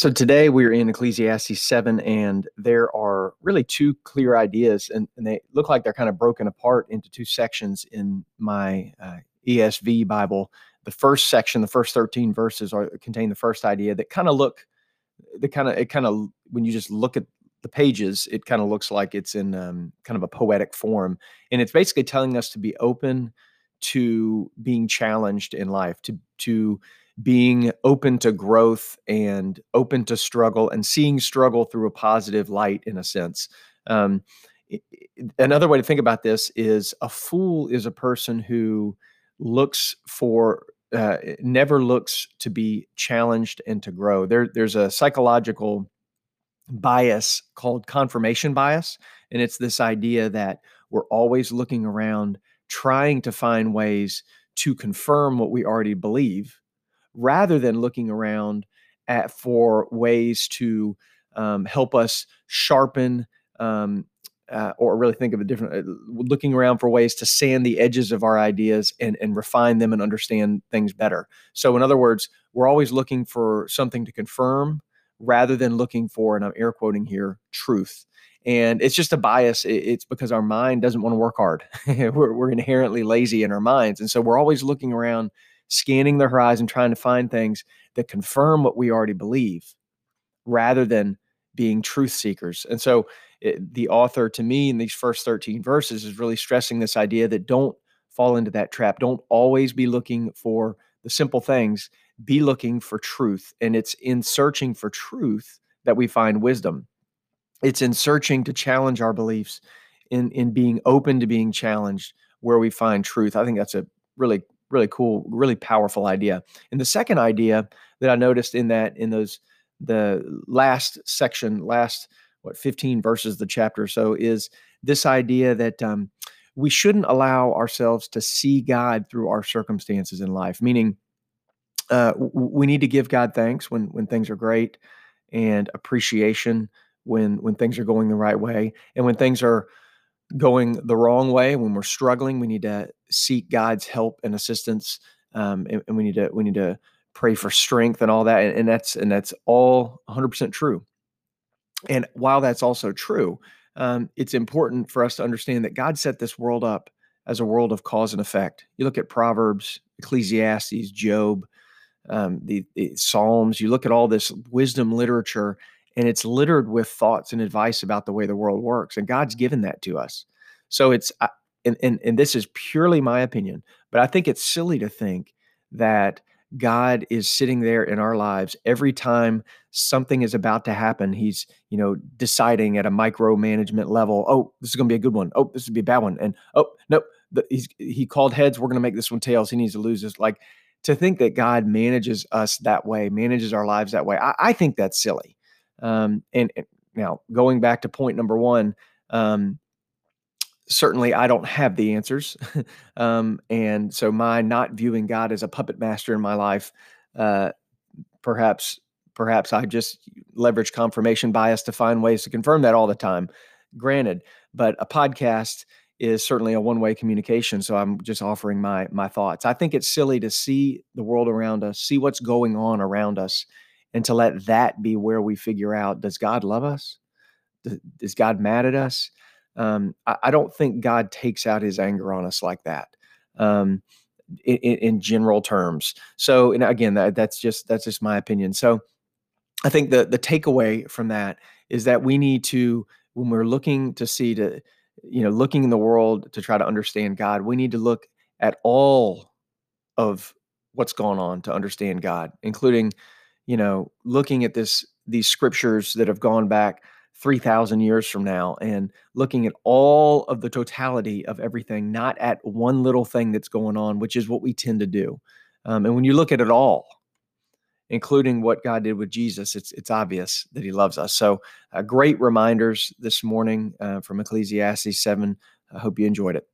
So today we're in Ecclesiastes 7, and there are really two clear ideas, and, and they look like they're kind of broken apart into two sections in my uh, ESV Bible. The first section, the first 13 verses, are contain the first idea that kind of look, the kind of it kind of when you just look at the pages, it kind of looks like it's in um, kind of a poetic form, and it's basically telling us to be open to being challenged in life, to to being open to growth and open to struggle and seeing struggle through a positive light in a sense. Um, another way to think about this is a fool is a person who looks for uh, never looks to be challenged and to grow. There there's a psychological bias called confirmation bias and it's this idea that we're always looking around trying to find ways to confirm what we already believe rather than looking around at for ways to um, help us sharpen um, uh, or really think of a different uh, looking around for ways to sand the edges of our ideas and, and refine them and understand things better. So in other words we're always looking for something to confirm rather than looking for and i'm air quoting here truth. And it's just a bias it's because our mind doesn't want to work hard. We're, we're inherently lazy in our minds and so we're always looking around scanning the horizon, trying to find things that confirm what we already believe rather than being truth seekers. And so it, the author, to me, in these first 13 verses, is really stressing this idea that don't fall into that trap. Don't always be looking for the simple things, be looking for truth. And it's in searching for truth that we find wisdom. It's in searching to challenge our beliefs, in, in being open to being challenged, where we find truth. I think that's a really really cool, really powerful idea. And the second idea that I noticed in that, in those, the last section, last, what, 15 verses of the chapter so, is this idea that um, we shouldn't allow ourselves to see God through our circumstances in life, meaning, uh, we need to give God thanks when when things are great, and appreciation when when things are going the right way, and when things are going the wrong way, when we're struggling, we need to seek God's help and assistance, um, and, and, we need to we need to pray for strength and all that. And, and that's and that's all 100% true. And while that's also true, um, it's important for us to understand that God set this world up as a world of cause and effect. You look at Proverbs, Ecclesiastes, Job, um, the, the Psalms. You look at all this wisdom literature, and it's littered with thoughts and advice about the way the world works and god's given that to us. So it's uh, and, and, and this is purely my opinion but i think it's silly to think that god is sitting there in our lives every time something is about to happen he's you know deciding at a micromanagement level oh this is going to be a good one. Oh this would be a bad one and oh nope the, he's, he called heads we're going to make this one tails he needs to lose this like to think that god manages us that way manages our lives that way I, I think that's silly um, and, and, now going back to point number one, um, certainly I don't have the answers. um, and so my not viewing God as a puppet master in my life, uh, perhaps, perhaps I just leverage confirmation bias to find ways to confirm that all the time. Granted, but a podcast is certainly a one-way communication. So I'm just offering my my thoughts. I think it's silly to see the world around us, see what's going on around us, and to let that be where we figure out does God love us? Is God mad at us? Um, I, I, don't think God takes out his anger on us like that. Um, in, in, general terms. So, and again, that, that's just that's just my opinion. So, I think the the takeaway from that is that we need to, when we're looking to see to, you know, looking in the world to try to understand God, we need to look at all of what's going on to understand God, including you know, looking at this these scriptures that have gone back 3000 years from now and looking at all of the totality of everything not at one little thing that's going on which is what we tend to do. Um, and when you look at it all including what god did with jesus it's it's obvious that he loves us. So uh, great reminders this morning uh, from ecclesiastes 7 i hope you enjoyed it